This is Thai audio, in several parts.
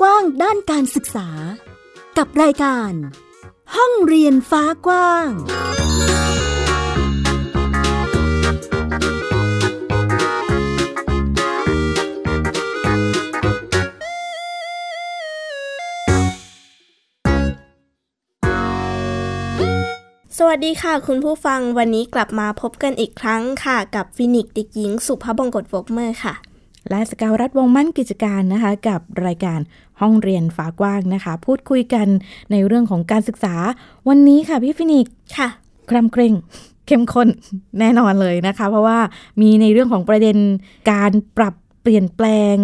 กว้างด้านการศึกษา กับรายการ ห้องเรียนฟ้ากว้าง สวัสดีค่ะ คุณผู้ฟังวันนี้กลับมาพบกันอีกครั้งค่ะ กับฟินิกเด็กหญิงสุภาพบงกตวกเมอร์ค่ะ และสกาวรัฐวงศ์มั่นกิจการนะคะกับรายการห้องเรียนฟ้ากว้างนะคะ พูดคุยกันในเรื่องของการศึกษา วันนี้ค่ะพี่ฟินิกค่ะ คร่ำเคร่งเข้มข้นแน่นอนเลยนะคะ เพราะว่ามีในเรื่องของประเด็นการปรับเปลี่ยนแปลง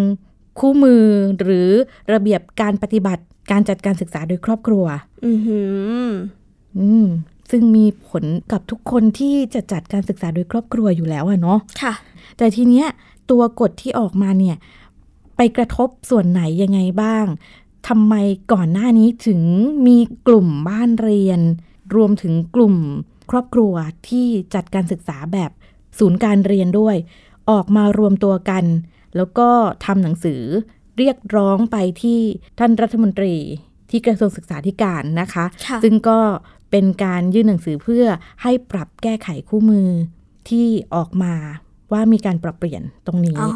คู่มือหรือระเบียบการปฏิบัติการจัดการศึกษาโดยครอบครัว อือหืออืมซึ่งมีผลกับทุกคนที่จะจัดการศึกษาโดยครอบครัวอยู่แล้วอะเนาะ ค่ะ แต่ทีเนี้ย ตัวกฎที่ออกมาเนี่ย ไปกระทบส่วนไหนยังไงบ้างทำไมก่อนหน้านี้ถึงมีกลุ่มบ้านเรียน รวมถึงกลุ่มครอบครัวที่จัดการศึกษาแบบศูนย์การเรียนด้วย ออกมารวมตัวกัน แล้วก็ทำหนังสือเรียกร้องไปที่ท่านรัฐมนตรีที่กระทรวงศึกษาธิการนะคะค่ะซึ่งก็เป็นการยื่นหนังสือเพื่อให้ปรับแก้ไขคู่มือที่ออกมา ว่ามีการปรับเปลี่ยนตรงนี้อ๋อ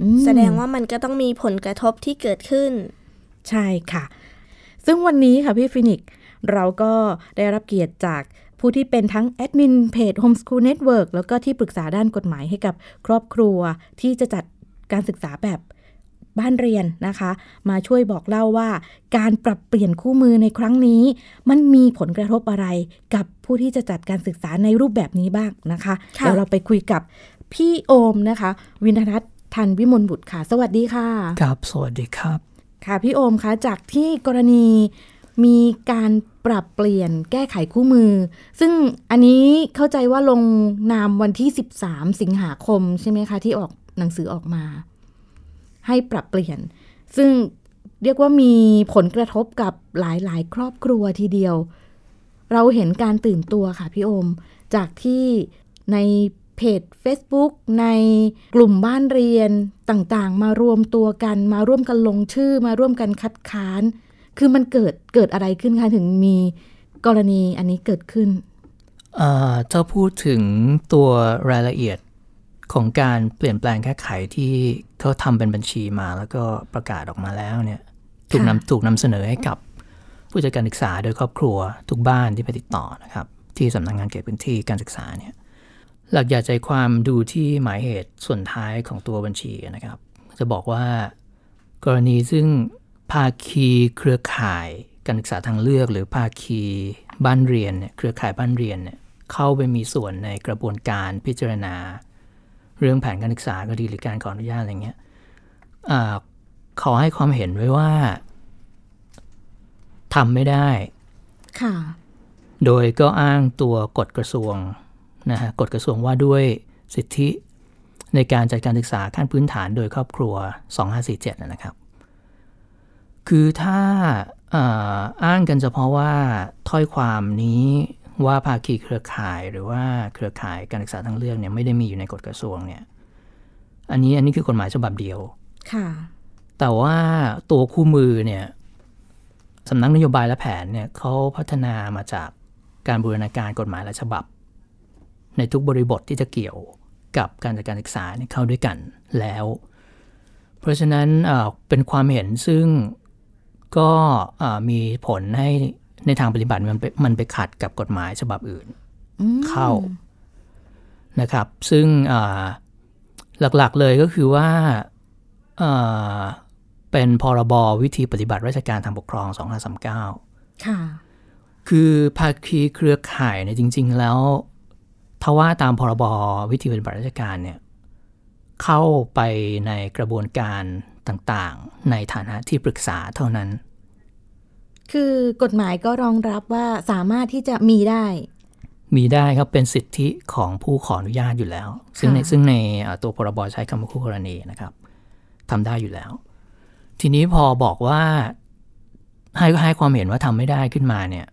อมแสดงว่ามันก็ต้องมีผลกระทบที่เกิดขึ้น ใช่ค่ะ ซึ่งวันนี้ค่ะพี่ฟินิกซ์เราก็ได้รับเกียรติจากผู้ที่เป็นทั้งแอดมินเพจ Homeschool Network แล้วก็ที่ปรึกษาด้านกฎหมายให้กับครอบครัวที่จะจัดการศึกษาแบบบ้านเรียนนะคะ มาช่วยบอกเล่าว่า การปรับเปลี่ยนคู่มือในครั้งนี้ มันมีผลกระทบอะไรกับผู้ที่จะจัดการศึกษาในรูปแบบนี้บ้างนะคะค่ะเดี๋ยวเราไปคุยกับ พี่โอมนะคะ วินทรัตน์ทันวิมลบุตรค่ะ สวัสดีค่ะ ครับสวัสดีครับ ค่ะพี่โอมคะจากที่กรณีมีการปรับเปลี่ยนแก้ไขคู่มือ ซึ่งอันนี้เข้าใจว่าลงนามวันที่ 13 สิงหาคมใช่ไหมคะ ที่ออกหนังสือออกมา ให้ปรับเปลี่ยน ซึ่งเรียกว่ามีผลกระทบกับหลายๆ ครอบครัวทีเดียว เราเห็นการตื่นตัวค่ะพี่โอม จากที่ใน เพจ Facebook ในกลุ่มบ้านเรียนต่างๆ มารวมตัวกัน มาร่วมกันลงชื่อ มาร่วมกันคัดค้าน คือมันเกิดเกิดอะไรขึ้นคะถึงมีกรณีอันนี้เกิดขึ้นเอ่อถ้าพูดถึงตัวรายละเอียดของการเปลี่ยนแปลงแก้ไขที่เขาทำเป็นบัญชีมาแล้วก็ประกาศออกมาแล้วเนี่ยถูกค่ะนำถูกนำเสนอให้กับผู้จัดการศึกษาโดยครอบครัวทุกบ้านที่ไปติดต่อนะครับ ที่สำนักงานเขตพื้นที่การศึกษาเนี่ย หลักใหญ่ใจความดูที่หมายเหตุส่วนท้ายของตัวบัญชีนะครับ จะบอกว่ากรณีซึ่งภาคีเครือข่ายการศึกษาทางเลือก หรือภาคีบ้านเรียนเนี่ยเครือข่ายบ้านเรียนเนี่ยเข้าไปมีส่วนในกระบวนการพิจารณา เรื่องแผนการศึกษาก็ดีหรือการขออนุญาตอะไรเงี้ยอ่าขอให้ความเห็นไว้ว่าทำไม่ได้ ค่ะ โดยก็อ้างตัวกฎกระทรวง นะฮะกฎกระทรวงว่าด้วยสิทธิในการจัดการศึกษาขั้นพื้นฐานโดยครอบครัว 2547 นะนะครับ คือถ้าอ่าอ้างกันเฉพาะว่าถ้อยความนี้ว่าภาคีเครือข่ายหรือว่าเครือข่ายการศึกษาทางเลือกเนี่ยไม่ได้มีอยู่ในกฎกระทรวงเนี่ย อันนี้อันนี้คือกฎหมายฉบับเดียว ค่ะ แต่ว่าตัวคู่มือเนี่ยสำนักนโยบายและแผนเนี่ยเขาพัฒนามาจากการบูรณาการกฎหมายและฉบับ ในทุกบริบทที่จะเกี่ยวกับการจัดการศึกษาเนี่ยเข้าด้วยกันแล้ว เพราะฉะนั้นเอ่อเป็นความเห็นซึ่งก็เอ่อมีผลให้ในทางปฏิบัติมันไปมันไปขัดกับกฎหมายฉบับอื่นอืมเข้านะครับ ซึ่งอ่าหลักๆเลยก็คือว่าอ่าเป็นพรบวิธีปฏิบัติราชการทางปกครอง 2539 ค่ะ คือภาคีเครือข่ายเนี่ยจริง ๆ แล้ว ถ้าว่าตามพรบวิธีปฏิบัติราชการเนี่ยเข้าไปในกระบวนการต่างๆ ในฐานะที่ปรึกษาเท่านั้น คือกฎหมายก็รองรับว่าสามารถที่จะมีได้ มีได้ครับเป็นสิทธิของผู้ขออนุญาตอยู่แล้ว ซึ่งในค่ะซึ่งในเอ่อตัวพรบใช้คำว่าคู่กรณีนะครับทำได้อยู่แล้ว ทีนี้พอบอกว่าให้ให้ความเห็นว่าทำไม่ได้ขึ้นมาเนี่ย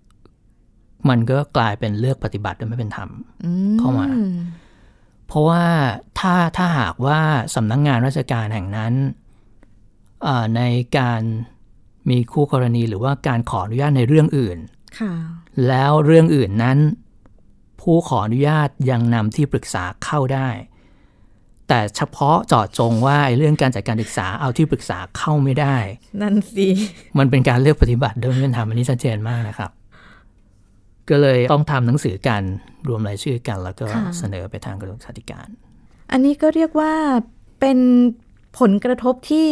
มันก็กลายเป็นเลือกปฏิบัติโดยไม่เป็นธรรมอืเข้ามา เพราะว่าถ้าถ้าหากว่าสำนักงงานราชการแห่งนั้นเอ่อในการมีคู่กรณีหรือว่าการขออนุญาตในเรื่องอื่นค่ะแล้วเรื่องอื่นนั้น ผู้ขออนุญาตยังนำที่ปรึกษาเข้าได้ แต่เฉพาะเจาะจงว่าไอ้เรื่องการจัดการศึกษาเอาที่ปรึกษาเข้าไม่ได้ นั่นสิ มันเป็นการเลือกปฏิบัติโดยไม่เป็นธรรมอันนี้ชัดเจนมากนะครับ ก็เลยต้องทำหนังสือกันรวมรายชื่อกัน แล้วก็ค่ะเสนอไปทางกระทรวงศึกษาธิการ อันนี้ก็เรียกว่าเป็นผลกระทบที่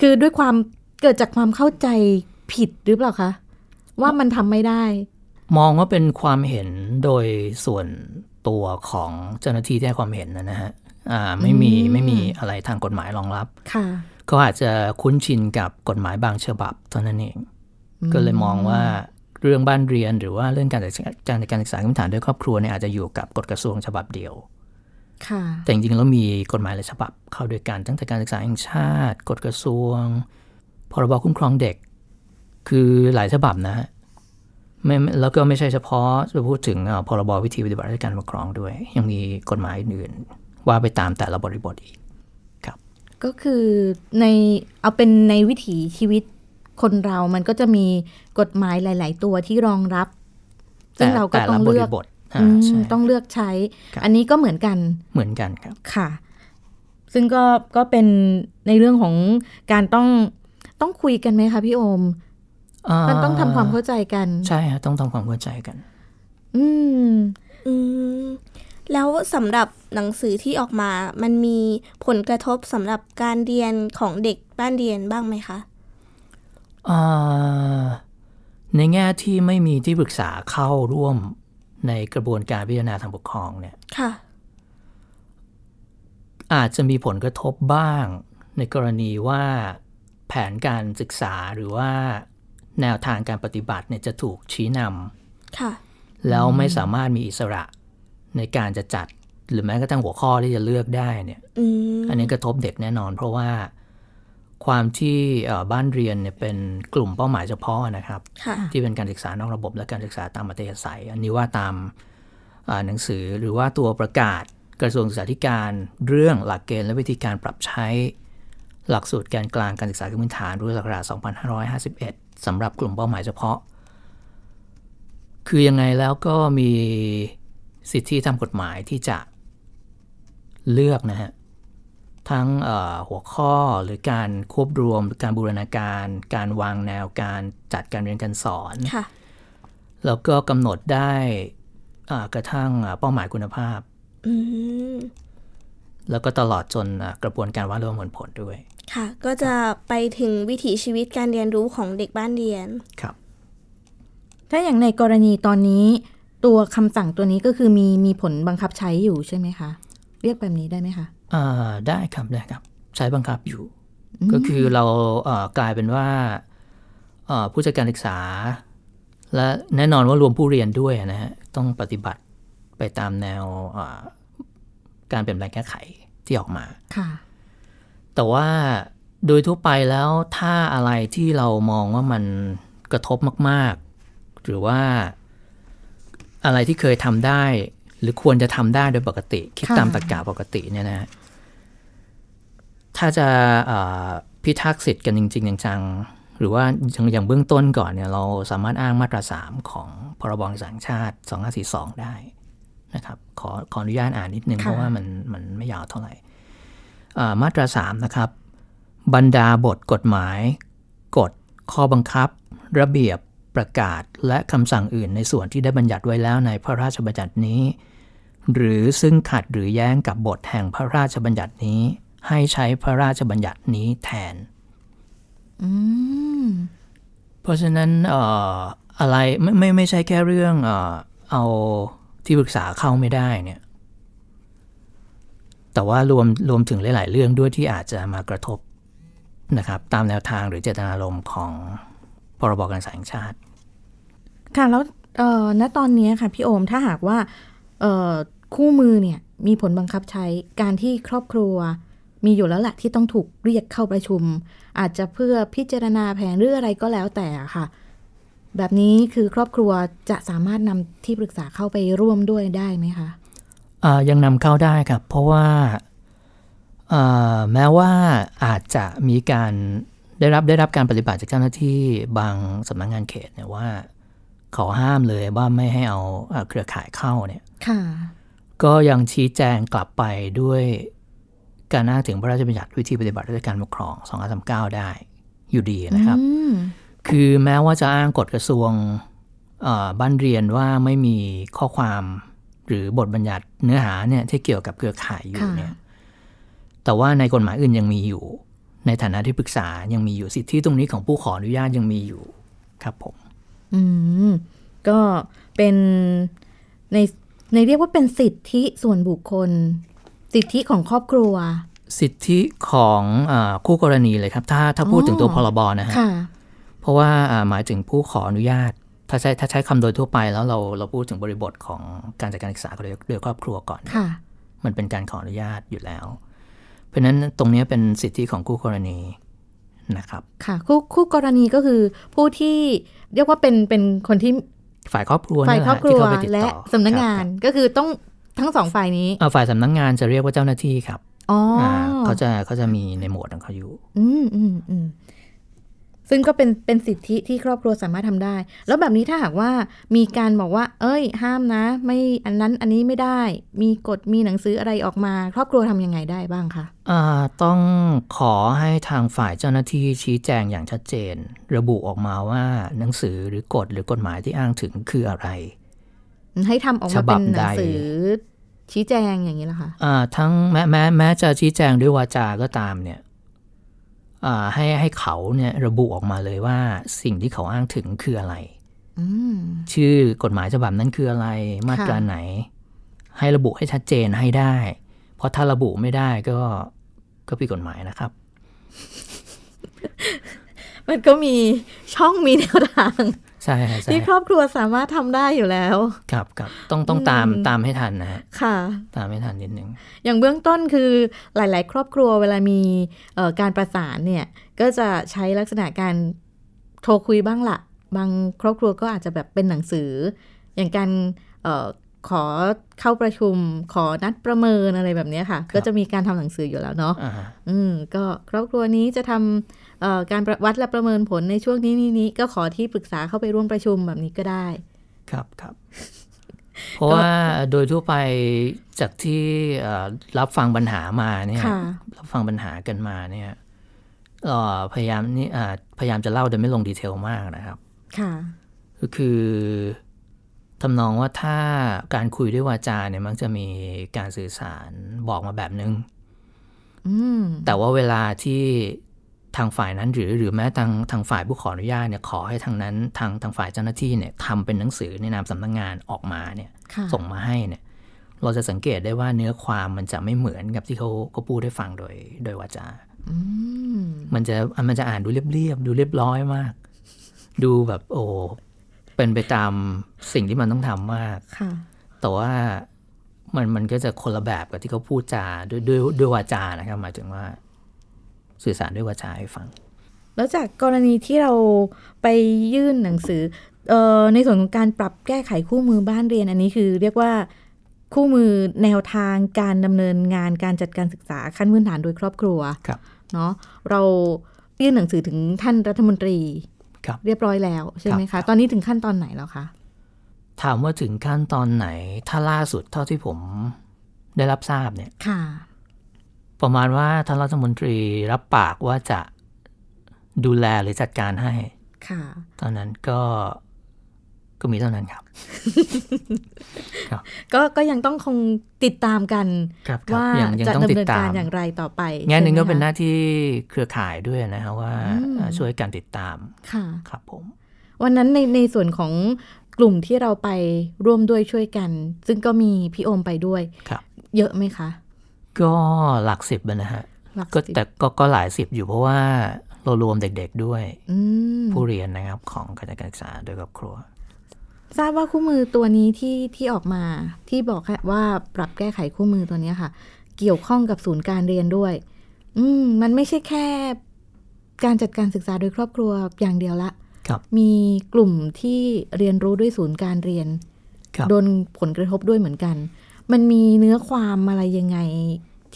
คือด้วยความเกิดจากความเข้าใจผิดหรือเปล่าคะ ว่ามันทำไม่ได้ มองว่าเป็นความเห็นโดยส่วนตัวของเจ้าหน้าที่ที่ให้ความเห็นนะนะฮะอ่าไม่มีอืมไม่มีอะไรทางกฎหมายรองรับค่ะก็อาจจะคุ้นชินกับกฎหมายบางฉบับเท่านั้นเอง ก็เลยมองว่า เรื่องบ้านเรียนหรือว่าเรื่องการจัดการการศึกษาพื้นฐานด้วยครอบครัวเนี่ยอาจจะอยู่กับกฎกระทรวงฉบับเดียวค่ะแต่จริงๆแล้วมีกฎหมายหลายฉบับเข้าด้วยกันตั้งแต่การศึกษาแห่งชาติ กฎกระทรวง พรบคุ้มครองเด็ก คือหลายฉบับนะฮะไม่ไม่แล้วก็ไม่ใช่เฉพาะจะพูดถึงเอ่อพรบวิธีปฏิบัติราชการปกครองด้วย ยังมีกฎหมายอื่นๆว่าไปตามแต่ละบริบทอีกก็คือในเอาเป็นในวิถีชีวิต คนเรามันก็จะมีกฎหมายหลาย ๆ ตัวที่รองรับ ซึ่งเราก็แต่ต้อละงบเลืริอกบทอ่าอืมใช่ต้องเลือกใช้ครับอันนี้ก็เหมือนกันเหมือนกันครับค่ะ ซึ่งก็ก็เป็นในเรื่องของการต้องต้องคุยกันไหมคะพี่โอมมันต้องทำความเข้าใจกัน ใช่ฮะต้องทำความเข้าใจกัน อืม อืม แล้วสำหรับหนังสือที่ออกมา มันมีผลกระทบสำหรับการเรียนของเด็กบ้านเรียนบ้างไหมคะอ่า ในแง่ที่ไม่มีที่ปรึกษาเข้าร่วมในกระบวนการพิจารณาทางปกครองเนี่ยค่ะอาจจะมีผลกระทบบ้าง ในกรณีว่าแผนการศึกษาหรือว่าแนวทางการปฏิบัติเนี่ยจะถูกชี้นค่ะำแล้วไม่สามารถมีอิสระในการจะจัด หรือแม้กระทั่งหัวข้อที่จะเลือกได้เนี่ยอืมอันนี้กระทบเด็กแน่นอน เพราะว่า ความที่เอ่อบ้านเรียนเนี่ยเป็นกลุ่มเป้าหมายเฉพาะนะครับค่ะที่เป็นการศึกษานอกระบบและการศึกษาตามมัธยมศัย อันนี้ว่าตามอ่าหนังสือหรือว่าตัวประกาศกระทรวงศึกษาธิการเรื่องหลักเกณฑ์และวิธีการปรับใช้ หลักสูตรแกนกลางการศึกษาขั้นพื้นฐานรุ่นศักราช2551สำหรับกลุ่มเป้าหมายเฉพาะ คือยังไงแล้วก็มีสิทธิทางกฎหมายที่จะเลือกนะฮะ ทั้งเอ่อหัวข้อหรือการควบรวมหรือการบูรณาการ การวางแนวการจัดการเรียนการสอนค่ะแล้วก็กำหนดได้อ่ากระทั่งอ่าเป้าหมายคุณภาพอืมแล้วก็ตลอดจนอ่ากระบวนการวัดรวมผลผลด้วย ค่ะ ก็จะไปถึงวิถีชีวิตการเรียนรู้ของเด็กบ้านเรียนครับ ถ้าอย่างในกรณีตอนนี้ ตัวคำสั่งตัวนี้ก็คือมีมีผลบังคับใช้อยู่ใช่ไหมคะ เรียกแบบนี้ได้ไหมคะอ่า ได้ครับได้ครับ ใช้บังคับอยู่ ก็คือเราเอ่อกลายเป็นว่าเอ่อผู้จัดการศึกษา และแน่นอนว่ารวมผู้เรียนด้วยนะฮะต้องปฏิบัติไปตามแนวเอ่อการเปลี่ยนแปลงแก้ไขที่ออกมาค่ะ แต่ว่าโดยทั่วไปแล้วถ้าอะไรที่เรามองว่ามันกระทบมากๆ หรือว่าอะไรที่เคยทำได้ หรือควรจะทำได้โดยปกติ คิดค่ะตามตรรกะปกติเนี่ยนะ ถ้าจะพิทักษ์สิทธิ์กันจริง ๆ จังๆหรือว่าอย่างางเบื้องต้นก่อนเนี่ยเราสามารถอ้างมาตราสามของพรบการศึกษาแห่งชาติ 2542 ได้นะครับขอขออนุญาตอ่านนิดนึง เพราะว่ามันมันไม่ยาวเท่าไหร่มาตราสามนะครับ บรรดาบทกฎหมาย กฎข้อบังคับ ระเบียบประกาศและคำสั่งอื่นในส่วนที่ได้บัญญัติไว้แล้วในพระราชบัญญัตินี้ หรือซึ่งขัดหรือแย้งกับบทแห่งพระราชบัญญัตินี้ ให้ใช้พระราชบัญญัตินี้แทนอืมเพราะฉะนั้นเอ่ออะไรไม่ไม่ไม่ใช่แค่เรื่องเอ่อเอาที่ปรึกษาเข้าไม่ได้เนี่ย แต่ว่ารวมรวมถึงหลาย ๆ เรื่องด้วยที่อาจจะมากระทบนะครับ ตามแนวทางหรือเจตนารมณ์ของพรบการศึกษาแห่งชาติ ค่ะแล้วเอ่อณตอนนี้ค่ะพี่โอมถ้าหากว่าเอ่อคู่มือเนี่ยมีผลบังคับใช้การที่ครอบครัว มีอยู่แล้วแหละที่ต้องถูกเรียกเข้าประชุม อาจจะเพื่อพิจารณาแผนหรืออะไรก็แล้วแต่อะค่ะ แบบนี้คือครอบครัวจะสามารถนำที่ปรึกษาเข้าไปร่วมด้วยได้ไหมคะอ่ายังนำเข้าได้ครับ เพราะว่าอ่าแม้ว่าอาจจะมีการไได้รับได้รับการปฏิบัติจากเจ้าหน้าที่บางสำนักงงานเขตเนี่ยว่าเขาห้ามเลยว่าไม่ให้เอาเอ่อเครือข่ายเข้าเนี่ยค่ะก็ยังชี้แจงกลับไปด้วย การอ้างถึงพระราชบัญญัติวิธีปฏิบัติราชการปกครอง2539 ได้อยู่ดีนะครับอืมคือแม้ว่าจะอ้างกฎกระทรวงเอ่อบ้านเรียนว่าไม่มีข้อความหรือบทบัญญัติเนื้อหาเนี่ยที่เกี่ยวกับเครือข่ายอยู่ค่ะเนี่ย แต่ว่าในกฎหมายอื่นยังมีอยู่ ในฐานะที่ปรึกษายังมีอยู่สิทธิตรงนี้ของผู้ขออนุญาตยังมีอยู่ครับผม อืม ก็เป็นในในเรียกว่าเป็นสิทธิส่วนบุคคล สิทธิของครอบครัว สิทธิของอาคู่กรณีเลยครับ ถ้าถ้าพูดถึงตัวอ๋พอรบนะฮะค่ะเพราะว่าอ่าหมายถึงผู้ขออนุญาต ถ้าใช้ถ้าใช้คำโดยทั่วไปแล้วเราเราพูดถึงบริบทของการจัดการศึกษาโดยโดยครอบครัวก่อนค่ะมันเป็นการขออนุญาตอยู่แล้ว เพราะฉะนั้นตรงนี้เป็นสิทธิของคู่กรณีนะครับ ค่ะคู่คู่กรณีก็คือผู้ที่เรียกว่าเป็นเป็นคนที่ฝ่ายครอบครัวฝ่ายนั่นครแหอบละครัที่วเข้าไปติดและต่อสำนักงานครับก็คือต้อง ทั้งสองฝ่ายนี้อ่าฝ่ายสำนักงานจะเรียกว่าเจ้าหน้าที่ครับอ๋อออ่าเขาจะเขาจะมีในหมวดของเขาอยู่ อืมอืมอืมซึ่งก็เป็นเป็นสิทธิที่ครอบครัวสามารถทำได้ แล้วแบบนี้ถ้าหากว่ามีการบอกว่า เอ้ย ห้ามนะ ไม่อันนั้นอันนี้ไม่ได้ มีกฎมีหนังสืออะไรออกมา ครอบครัวทำยังไงได้บ้างคะอ่าต้องขอให้ทางฝ่ายเจ้าหน้าที่ชี้แจงอย่างชัดเจน ระบุออกมาว่าหนังสือหรือกฎหรือกฎหมายที่อ้างถึงคืออะไร ให้ทำออกฉมาบัเป็บนหนังใดสือชี้แจงอย่างนี้เหรอคะอ่า ทั้งแม้แม้แม้จะชี้แจงด้วยวาจาก็ตามเนี่ยอ่าให้ให้เขาเนี่ยระบุออกมาเลยว่าสิ่งที่เขาอ้างถึงคืออะไรอืมชื่อกฎหมายฉบับนั้นคืออะไร มาตราค่ะไหน ให้ระบุให้ชัดเจนให้ได้ เพราะถ้าระบุไม่ได้ก็ก็ผิดกฎหมายนะครับ มันก็มีช่องมีแนวทาง ใช่ครับใช่ที่ครอบครัวสามารถทำได้อยู่แล้ว ครับครับต้องต้องตามตามให้ทันนะฮะค่ะ ตามให้ทันนิดนึง อย่างเบื้องต้นคือหลาย ๆ ครอบครัวเวลามีเอ่อการประสานเนี่ย ก็จะใช้ลักษณะการโทรคุยบ้างละบางครอบครัวก็อาจจะแบบเป็นหนังสือ อย่างการเออ ขอเข้าประชุม ขอนัดประเมินอะไรแบบเนี้ยค่ะ ก็จะมีการทำหนังสืออยู่แล้วเนาะอ่าฮะอืมก็ครอบครัวนี้จะทำเอ่อการประวัดและประเมินผลในช่วงนี้นี้นี้ก็ขอที่ปรึกษาเข้าไปร่วมประชุมแบบนี้ก็ได้ ครับครับเพราะว่าโดยทั่วไปจากที่เอ่อรับฟังปัญหามาเนี่ยค่ะรับฟังปัญหากันมาเนี่ยเอ่อพยายามนี่อ่าพยายามจะเล่าโดยไม่ลงดีเทลมากนะครับ ค่ะ ก็คือ ทำนองว่าถ้าการคุยด้วยวาจาเนี่ยมักจะมีการสื่อสารบอกมาแบบนึงอืมแต่ว่าเวลาที่ทางฝ่ายนั้นหรือหรือแม้ทางทางฝ่ายผู้ขออนุญาตเนี่ยขอให้ทางนั้นทางทางฝ่ายเจ้าหน้าที่เนี่ยทำเป็นหนังสือในนามสำนักงานออกมาเนี่ยค่ะส่งมาให้เนี่ย เราจะสังเกตได้ว่าเนื้อความมันจะไม่เหมือนกับที่เขาเขาพูดให้ฟังโดยโดยวาจาอืมมันจะมันจะอ่านดูเรียบๆดูเรียบร้อยมาก ดูแบบโอ้ เป็นไปตามสิ่งที่มันต้องทำมากค่ะแต่ว่ามันมันก็จะคนละแบบกับที่เขาพูดจาด้วยด้วยด้วยวาจานะครับหมายถึงว่า สื่อสารด้วยวาจาให้ฟัง แล้วจากกรณีที่เราไปยื่นหนังสือเอ่อในส่วนของการปรับแก้ไขคู่มือบ้านเรียนอันนี้คือ เรียกว่าคู่มือแนวทางการดำเนินงานการจัดการศึกษาขั้นพื้นฐานโดยครอบครัวครับเนาะเรายื่นหนังสือถึงท่านรัฐมนตรี ครับเรียบร้อยแล้วใช่ไหมครัคะบตอนนี้ถึงขั้นตอนไหนแล้วคะ ถามว่าถึงขั้นตอนไหน ถ้าล่าสุดเท่าที่ผมได้รับทราบเนี่ยค่ะ ประมาณว่าท่านรัฐมนตรีรับปากว่าจะดูแลหรือจัดการให้ ค่ะ ตอนนั้นก็ ก็มีเท่านั้นครับ ก็ก็ยังต้องคงติดตามกันครับครับว่ายังยังจะต้องดำติดเนินตาการมอย่างไรต่อไปแง่หนึ่งใช่ก็ไมเป็นหคะน้าที่เครือข่ายด้วยนะครับว่าอืมเอ่อช่วยการติดตามค่ะครับผม วันนั้นในในส่วนของกลุ่มที่เราไปร่วมด้วยช่วยกัน ซึ่งก็มีพี่โอมไปด้วยครับ เยอะไหมคะ ก็หลักสิบนะฮะหลักก็สิบแต่ก็ก็หลายสิบอยู่เพราะว่าเรารวมเด็กๆด้วยอืมผู้เรียนนะครับของการจัดการศึกษาโดยครอบครัว ทราบว่าคู่มือตัวนี้ที่ที่ออกมาที่บอกว่าปรับแก้ไขคู่มือตัวเนี้ยค่ะ เกี่ยวข้องกับศูนย์การเรียนด้วย อืมมันไม่ใช่แค่การจัดการศึกษาโดยครอบครัวอย่างเดียวละครับมีกลุ่มที่เรียนรู้ด้วยศูนย์การเรียนครับโดนผลกระทบด้วยเหมือนกัน มันมีเนื้อความอะไรยังไง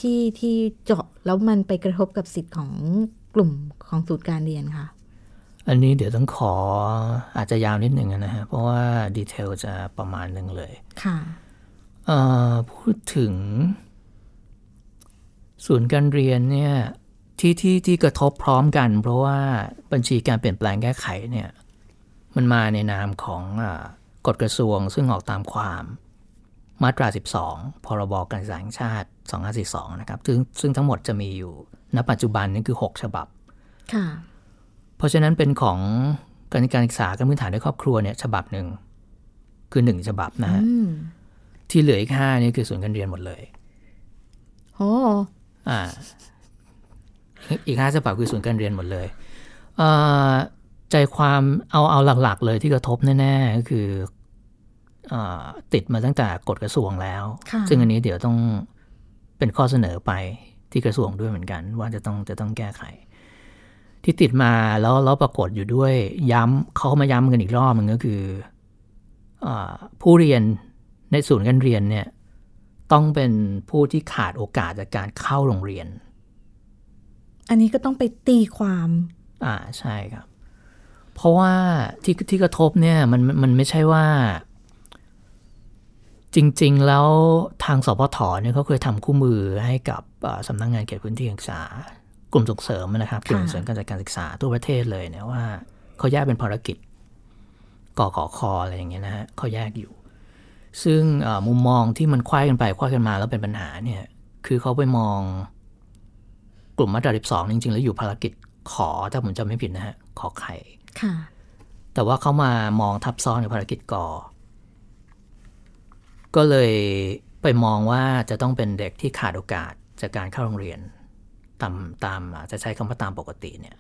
ที่ที่เจาะแล้วมันไปกระทบกับสิทธิ์ของกลุ่มของสูตรการเรียนคะ อันนี้เดี๋ยวต้องขออาจจะยาวนิดหนึ่งนะฮะ เพราะว่าดีเทลจะประมาณหนึ่งเลย ค่ะเอ่อพูดถึง ศูนย์การเรียนเนี่ยที่ที่ที่กระทบพร้อมกัน เพราะว่าบัญชีการเปลี่ยนแปลงแก้ไขเนี่ย มันมาในนามของอากฎกระทรวงซึ่งออกตามความมาตรา 12 พรบการศึกษาแห่งชาติ 2542 นะครับ ซึ่งซึ่งทั้งหมดจะมีอยู่ ณ ปัจจุบันนี่คือ 6 ฉบับ ค่ะ เพราะฉะนั้นเป็นของการการศึกษาการพื้นฐานด้วยครอบครัวเนี่ยฉบับหนึ่งคือหนึ่งฉบับนะฮะอืมที่เหลืออีกห้านี่คือศูนย์การเรียนหมดเลยโอ้อ่า อีกห้าฉบับคือศูนย์การเรียนหมดเลยเอ่อใจความเอาเอาหลัก ๆ เลยที่กระทบแน่ๆก็คืออาติดมาตั้งแต่กฎกระทรวงแล้วค่ะซึ่งอันนี้เดี๋ยวต้องเป็นข้อเสนอไปที่กระทรวงด้วยเหมือนกัน ว่าจะต้องจะต้องแก้ไข ที่ติดมาแล้วแล้วปรากฏอยู่ด้วยย้ำเขามาย้ำกันอีกรอบหนึงก็คืออาผู้เรียนในศูนย์การเรียนเนี่ยต้องเป็นผู้ที่ขาดโอกาสจากการเข้าโรงเรียน อันนี้ก็ต้องไปตีความ อ่าใช่ครับ เพราะว่าที่ที่กระทบเนี่ยมันมันไม่ใช่ว่า จริง ๆ แล้วทางสพทเนี่ยเขาเคยทำคู่มือให้กับอ่าสำนักงานเขตพื้นที่การศึกษา กลุ่มส่งเสริมนะครับกลุ่มส่งเสริมการจัดการศึกษาทั่วประเทศเลยเนี่ยว่าเขาแยกเป็นภารกิจกขอคออะไรอย่างเงี้ยนะฮะเขาแยกอยู่ ซึ่งอ่ามุมมองที่มันคว้ายกันไปคว้ายกันมาแล้วเป็นปัญหาเนี่ยคือเขาไปมองกลุ่มมาตรา12 จริง ๆ แล้วอยู่ภารกิจขอถ้าผมจำไม่ผิดนะฮะขอไข่ค่ะ แต่ว่าเขามามองทับซ้อนกับภารกิจกอก็เลยไปมองว่าจะต้องเป็นเด็กที่ขาดโอกาสจากการเข้าโรงเรียน ตามตามอะจะใช้คำว่าตามปกติเนี่ย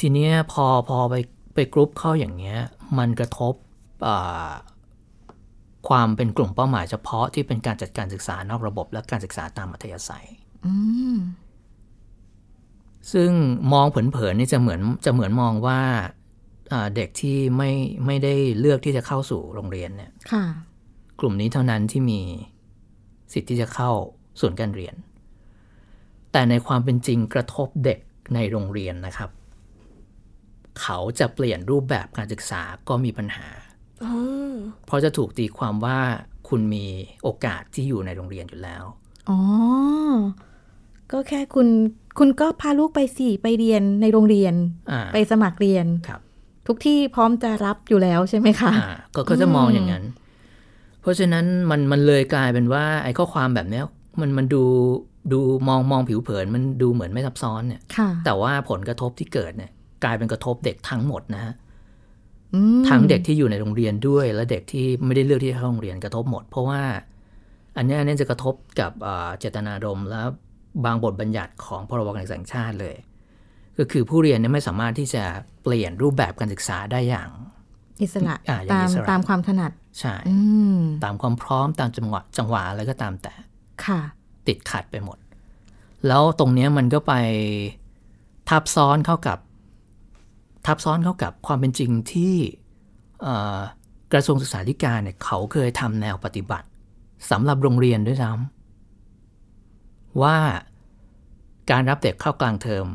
ทีเนี้ยพอพอไปไปกรุ๊ปเข้าอย่างเงี้ย มันกระทบอ่าความเป็นกลุ่มเป้าหมายเฉพาะที่เป็นการจัดการศึกษานอกระบบ และการศึกษาตามอัธยาศัยอืมซึ่งมองเผินๆนี่จะเหมือนจะเหมือนมองว่าอ่าเด็กที่ไม่ไม่ได้เลือกที่จะเข้าสู่โรงเรียนเนี่ยค่ะกลุ่มนี้เท่านั้นที่มีสิทธิ์ที่จะเข้าส่วนย์การเรียน แต่ในความเป็นจริงกระทบเด็กในโรงเรียนนะครับ เขาจะเปลี่ยนรูปแบบการศึกษาก็มีปัญหาอ๋อเพราะจะถูกตีความว่าคุณมีโอกาสที่อยู่ในโรงเรียนอยู่แล้ว อ๋อ ก็แค่คุณคุณก็พาลูกไปสิไปเรียนในโรงเรียนอ่าไปสมัครเรียนครับ ทุกที่พร้อมจะรับอยู่แล้วใช่ไหมคะอ่าก็ก็จะมองอย่างนั้น เพราะฉะนั้นมันมันเลยกลายเป็นว่า ไอ้ข้อความแบบเนี้ยมันมันดู ดูมองมองผิวเผินมันดูเหมือนไม่ซับซ้อนเนี่ยค่ะแต่ว่าผลกระทบที่เกิดเนี่ย กลายเป็นกระทบเด็กทั้งหมดนะฮะอืมทั้งเด็กที่อยู่ในโรงเรียนด้วย และเด็กที่ไม่ได้เลือกที่จะเข้าโรงเรียนกระทบหมด เพราะว่า อันเนี้ยอันเนี้ยจะกระทบกับอ่าเจตนารมณ์และบางบทบัญญัติของพรบการศึกษาแห่งชาติเลย ก็คือผู้เรียนเนี่ยไม่สามารถที่จะเปลี่ยนรูปแบบการศึกษาได้อย่าง อิสระอ่าอย่างตามอิสระตามความถนัดใช่อืมตามความพร้อมตามจังหวะจังหวะอะไรก็ตามแต่ค่ะ ติดขัดไปหมด แล้วตรงเนี้ยมันก็ไปทับซ้อนเข้ากับ ทับซ้อนเข้ากับความเป็นจริงที่เอ่อกระทรวงศึกษาธิการเนี่ยเขาเคยทำแนวปฏิบัติสำหรับโรงเรียนด้วยซ้ำว่าการรับเด็กเข้ากลางเทอม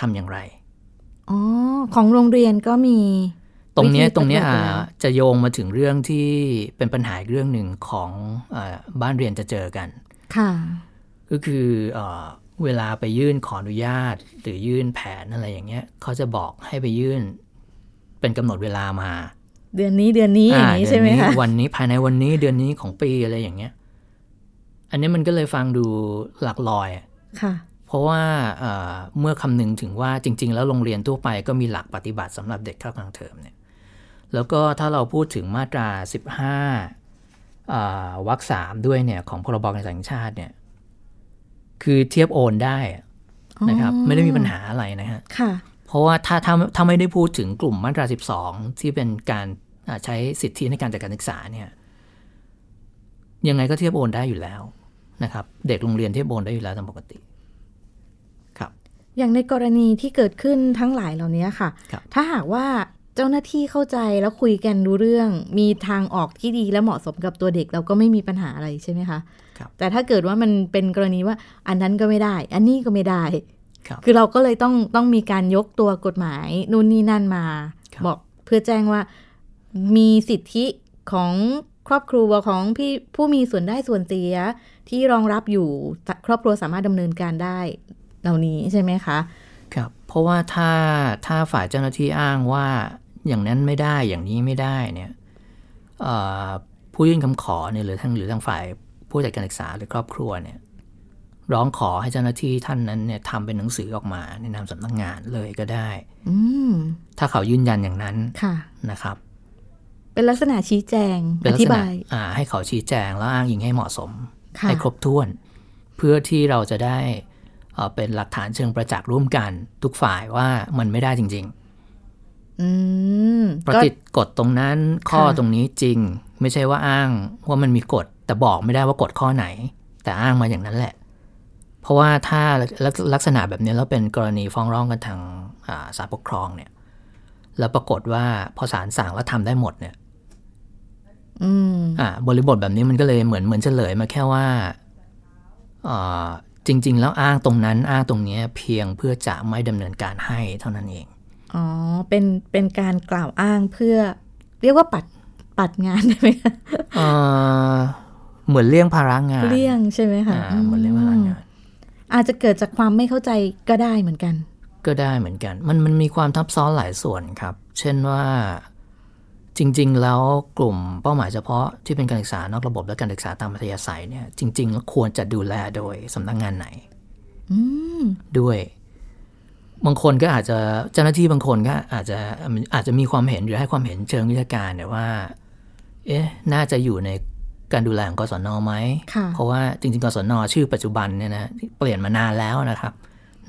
ทำอย่างไรอ๋อของโรงเรียนก็มี ตรงเนี้ยวิธีตรงเนี้ยปฏิบัติอ่าแล้วจะโยงมาถึงเรื่องที่เป็นปัญหาอีกเรื่องหนึ่งของอาบ้านเรียนจะเจอกันค่ะ ก็คือเออเวลาไปยื่นขออนุญาต หรือยื่นแผนอะไรอย่างเงี้ยเขาจะบอกให้ไปยื่น เป็นกำหนดเวลามา เดือนนี้เดือนนี้อย่างนี้เดืใช่ไหมนี้คะวันนี้ภายในวันนี้เดือนนี้ของปีอะไรอย่างเงี้ย อันนี้มันก็เลยฟังดูหลักลอยอะค่ะเพราะว่าเอ่อเมื่อคำนึงถึงว่าจริง ๆ แล้วโรงเรียนทั่วไปก็มีหลักปฏิบัติสำหรับเด็กเข้ากลางเทอมเนี่ยแล้วก็ถ้าเราพูดถึงมาตรา 15อ่า วรรคสามด้วยเนี่ยของพรบการศึกษาแห่งชาติเนี่ย คือเทียบโอนได้นะครับ ไม่ได้มีปัญหาอะไรนะฮะค่ะเพราะว่าถ้าถ้าถ้าไม่ได้พูดถึงกลุ่มมาตรา 12 ที่เป็นการอ่าใช้สิทธิในการจัดการศึกษาเนี่ย ยังไงก็เทียบโอนได้อยู่แล้วนะครับ เด็กโรงเรียนเทียบโอนได้อยู่แล้วตามปกติครับอย่างในกรณีที่เกิดขึ้นทั้งหลายเหล่านี้ค่ะครับถ้าหากว่า เจ้าหน้าที่เข้าใจแล้วคุยกันรู้เรื่อง มีทางออกที่ดีและเหมาะสมกับตัวเด็กเราก็ไม่มีปัญหาอะไรใช่ไหมคะครับแต่ถ้าเกิดว่ามันเป็นกรณีว่าอันนั้นก็ไม่ได้ อันนี้ก็ไม่ได้ครับคือเราก็เลยต้องต้องมีการยกตัวกฎหมายนู่นนี่นั่นมาครับบอกเพื่อแจ้งว่ามีสิทธิของครอบครัวของพี่ผู้มีส่วนได้ส่วนเสียที่รองรับอยู่ครอบครัวสามารถดำเนินการได้เหล่านี้ใช่ไหมคะ ครับ เพราะว่าถ้าถ้าฝ่ายเจ้าหน้าที่อ้างว่า อย่างนั้นไม่ได้อย่างนี้ไม่ได้เนี่ยเอ่อผู้ยื่นคำขอเนี่ยหรือทางหรือทางฝ่ายผู้จัดการศึกษาหรือครอบครัวเนี่ยร้องขอให้เจ้าหน้าที่ท่านนั้นเนี่ยทำเป็นหนังสือออกมาในนามสำนักงานเลยก็ได้อืมถ้าเขายืนยันอย่างนั้นค่ะนะครับ เป็นลักษณะชี้แจงเป็อนลักธิษณะบายอ่าให้เขาชี้แจงแล้วอ้างอิงให้เหมาะสมค่ะให้ครบถ้วน เพื่อที่เราจะได้เอ่อเป็นหลักฐานเชิงประจักษ์ร่วมกันทุกฝ่ายว่ามันไม่ได้จริงอืมๆ ประก็ติดกฎตรงนั้นข้อค่ะตรงนี้จริง ไม่ใช่ว่าอ้างว่ามันมีกฎแต่บอกไม่ได้ว่ากฎข้อไหน แต่อ้างมาอย่างนั้นแหละ เพราะว่าถ้าลักลักษณะแบบนี้แล้วเป็นกรณีฟ้องร้องกันทางอ่าศาลปกครองเนี่ย แล้วปรากฏว่าพอศาลสั่งแล้วทำได้หมดเนี่ยอืมอ่าบริบทแบบนี้มันก็เลยเหมือนเหมือนเฉลยมาแค่ว่าอ่าจริง ๆ แล้วอ้างตรงนั้นอ้างตรงเนี้ยเพียงเพื่อจะไม่ดำเนินการให้เท่านั้นเอง อ๋อ เป็นเป็นการกล่าวอ้างเพื่อ เรียกว่าปัดปัดงานได้ไหมคะเอ่อเหมือนเลี่ยงภาระงานเลี่ยงใช่ไหมคะอ่าเหมือนเลี่ยงภาระงาน อาจจะเกิดจากความไม่เข้าใจก็ได้เหมือนกัน ก็ได้เหมือนกัน มันมันมีความทับซ้อนหลายส่วนครับ เช่นว่าจริง ๆ แล้วกลุ่มเป้าหมายเฉพาะที่เป็นการศึกษานอกระบบและการศึกษาตามอัธยาศัยเนี่ยจริง ๆ แล้วควรจะดูแลโดยสำนักงานไหนอืมด้วย บางคนก็อาจจะเจ้าหน้าที่บางคนก็อาจจะอาจจะมีความเห็นหรือให้ความเห็นเชิงวิชาการเนี่ยว่า เอ๊ะน่าจะอยู่ในการดูแลของกศนไหมค่ะเพราะว่าจริงๆ กศนชื่อปัจจุบันเนี่ยนะเปลี่ยนมานานแล้วนะครับ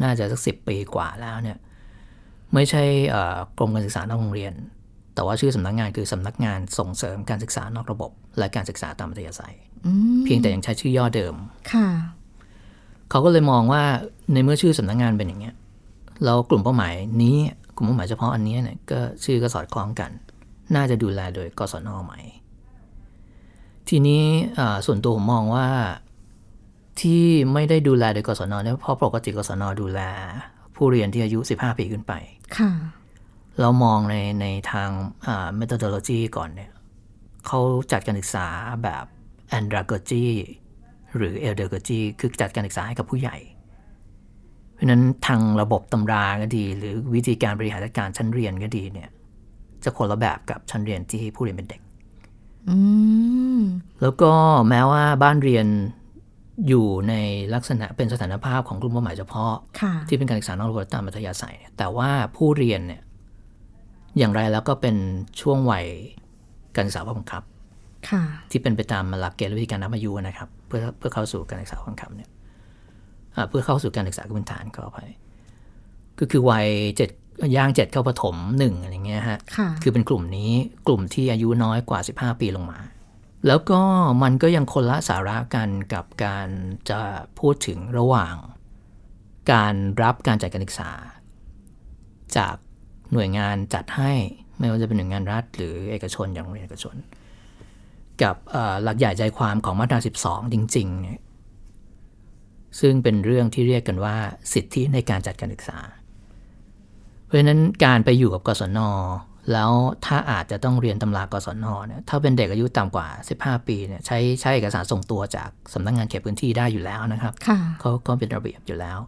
น่าจะสักสิบปีกว่าแล้วเนี่ย ไม่ใช่เอ่อกรมการศึกษานอกโรงเรียน แต่ว่าชื่อสำนักงานคือสำนักงานส่งเสริมการศึกษานอกระบบ และการศึกษาตามอัธยาศัยอืมเพียงแต่ยังใช้ชื่อย่อเดิมค่ะเขาก็เลยมองว่าในเมื่อชื่อสำนักงานเป็นอย่างเงี้ย แล้วกลุ่มเป้าหมายนี้กลุ่มเป้าหมายเฉพาะอันเนี้ยเนี่ยก็ชื่อก็สอดคล้องกัน น่าจะดูแลโดยกศนไหม ทีนี้อ่าส่วนตัวผมมองว่าที่ไม่ได้ดูแลโดยกศนเนี่ยเพราะปกติกศนดูแล ผู้เรียนที่อายุ 15 ปีขึ้นไป ค่ะ เรามองในในทางอ่า methodology ก่อนเนี่ยเขาจัดการศึกษาแบบ andragogy หรือ eldergogy คือจัดการศึกษาให้กับผู้ใหญ่ เพราะฉะนั้นทางระบบตำราก็ดี หรือวิธีการบริหารจัดการชั้นเรียนก็ดีเนี่ย จะคนละแบบกับชั้นเรียนที่ผู้เรียนเป็นเด็กอืมแล้วก็แม้ว่าบ้านเรียนอยู่ในลักษณะเป็นสถานภาพของกลุ่มเป้าหมายเฉพาะค่ะที่เป็นการศึกษานอกระบบตามมัธยาศัยเนี่ยแต่ว่าผู้เรียนเนี่ยอย่างไรแล้วก็เป็นช่วงวัยการศึกษาบังคับค่ะที่เป็นไปตามหลักเกณฑ์และวิธีการนับอายุนะครับ เพื่อเพื่อเข้าสู่การศึกษาบังคับเนี่ยอ่า เพื่อเข้าสู่การศึกษาพื้นฐานก็ไปก็คือวัยเจ็ดย่างเจ็ดเข้าประถมหนึ่งอะไรเงี้ยฮะค่ะคือเป็นกลุ่มนี้กลุ่มที่อายุน้อยกว่า 15 ปีลงมา แล้วก็มันก็ยังคนละสาระกันกับการจะพูดถึงระหว่าง การรับการจัดการศึกษา จากหน่วยงานจัดให้ไม่ว่าจะเป็นหน่วยงานรัฐ หรือเอกชนอย่างโรงเรียนเอกชน กับเอ่อหลักใหญ่ใจความของมาตรา 12 จริงๆเนี่ย ซึ่งเป็นเรื่องที่เรียกกันว่าสิทธิในการจัดการศึกษา เพราะฉะนั้นการไปอยู่กับกศน แล้วถ้าอาจจะต้องเรียนตำรากศนเนี่ยถ้าเป็นเด็กอายุต่ำกว่า 15 ปีเนี่ยใช้ใช้เอกสารส่งตัวจากสำนักงานเขตพื้นที่ได้อยู่แล้วนะครับค่ะเขาเขาเป็นระเบียบอยู่แล้ว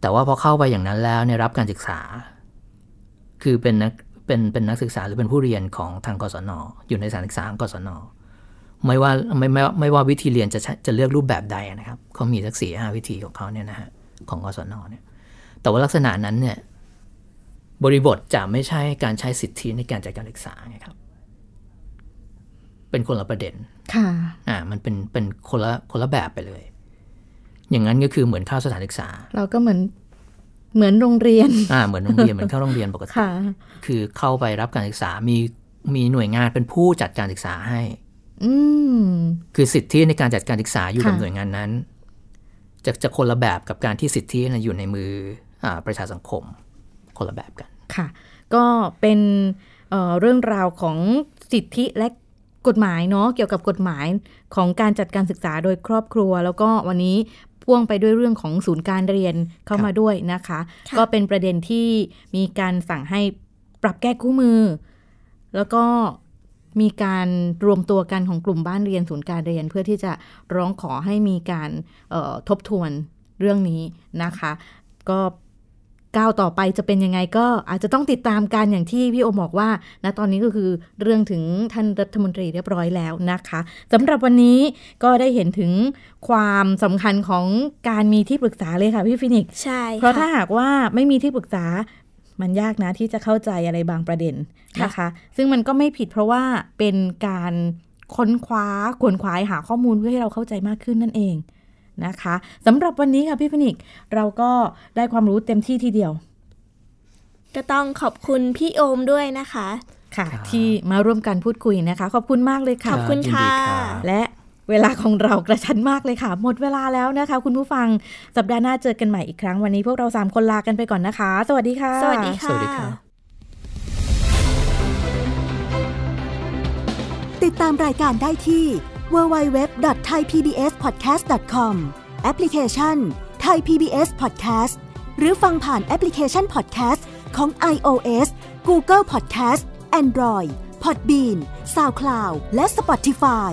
แต่ว่าพอเข้าไปอย่างนั้นแล้วเนี่ยรับการศึกษา คือเป็นนักเป็นเป็นนักศึกษาหรือเป็นผู้เรียนของทางกศน อยู่ในสถานศึกษาของกศน ไม่ว่าไม่ไม่ไม่ว่าวิธีเรียนจะใช้จะเลือกรูปแบบใดนะครับเขามีสักสี่ห้าวิธีของเขาเนี่ยนะฮะของกศนเนี่ยแต่ว่าลักษณะนั้นเนี่ยบริบทจะไม่ใช่การใช้สิทธิในการจัดการศึกษาไงครับ เป็นคนละประเด็น ค่ะอ่ามันเป็นเป็นคนละคนละแบบไปเลย อย่างนั้นก็คือเหมือนเข้าสถานศึกษา เราก็เหมือนเหมือนโรงเรียน อ่า เหมือนโรงเรียนเหมือนเข้าโรงเรียนปกติค่ะคือเข้าไปรับการศึกษา มีมีหน่วยงานเป็นผู้จัดการศึกษาให้อืม คือสิทธิในการจัดการศึกษาอยู่กับค่ะหน่วยงานนั้น จะจะคนละแบบกับการที่สิทธินะอยู่ในมืออ่าประชาสังคม คนละแบบกัน ค่ะ ก็เป็นเอ่อเรื่องราวของสิทธิและกฎหมายเนาะเกี่ยวกับกฎหมายของการจัดการศึกษาโดยครอบครัว แล้วก็วันนี้พ่วงไปด้วยเรื่องของศูนย์การเรียนเข้าครับมาด้วยนะคะค่ะก็เป็นประเด็นที่มีการสั่งให้ปรับแก้คู่มือ แล้วก็ มีการรวมตัวกันของกลุ่มบ้านเรียนศูนย์การเรียน เพื่อที่จะร้องขอให้มีการเอ่อทบทวนเรื่องนี้นะคะ ก็ก้าวต่อไปจะเป็นยังไงก็อาจจะต้องติดตามกันอย่างที่พี่โอบอกว่าณตอนนี้ก็คือเรื่องถึงท่านรัฐมนตรีเรียบร้อยแล้วนะคะสำหรับวันนี้ก็ได้เห็นถึงความสำคัญของการมีที่ปรึกษาเลยค่ะพี่ฟินิกซ์ใช่เพราะถ้าค่หากว่าไม่มีที่ปรึกษา มันยากนะที่จะเข้าใจอะไรบางประเด็นค่ะนะคะ ซึ่งมันก็ไม่ผิดเพราะว่าเป็นการค้นคว้าขวนขวายหาข้อมูลเพื่อให้เราเข้าใจมากขึ้นนั่นเองนะคะสำหรับวันนี้ค่ะพี่ฟินิกซ์เราก็ได้ความรู้เต็มที่ทีเดียว ก็ต้องขอบคุณพี่โอมด้วยนะคะค่ะครับที่มาร่วมกันพูดคุยนะคะ ขอบคุณมากเลยค่ะ ขอบคุณยินดีรับและ เวลาของเรากระชั้นมากเลยค่ะ หมดเวลาแล้วนะคะ คุณผู้ฟังสัปดาห์หน้าเจอกันใหม่อีกครั้งวันนี้พวกเราสามคนลากันไปก่อนนะคะ สวัสดีค่ะ สวัสดีสค่ะวัสดีครับติดตามรายการได้ที่ www.thaipbspodcast.com แอปพลิเคชัน Thai PBS Podcast หรือฟังผ่านแอปพลิเคชัน Podcast ของ iOS Google Podcast Android Podbean SoundCloud และ Spotify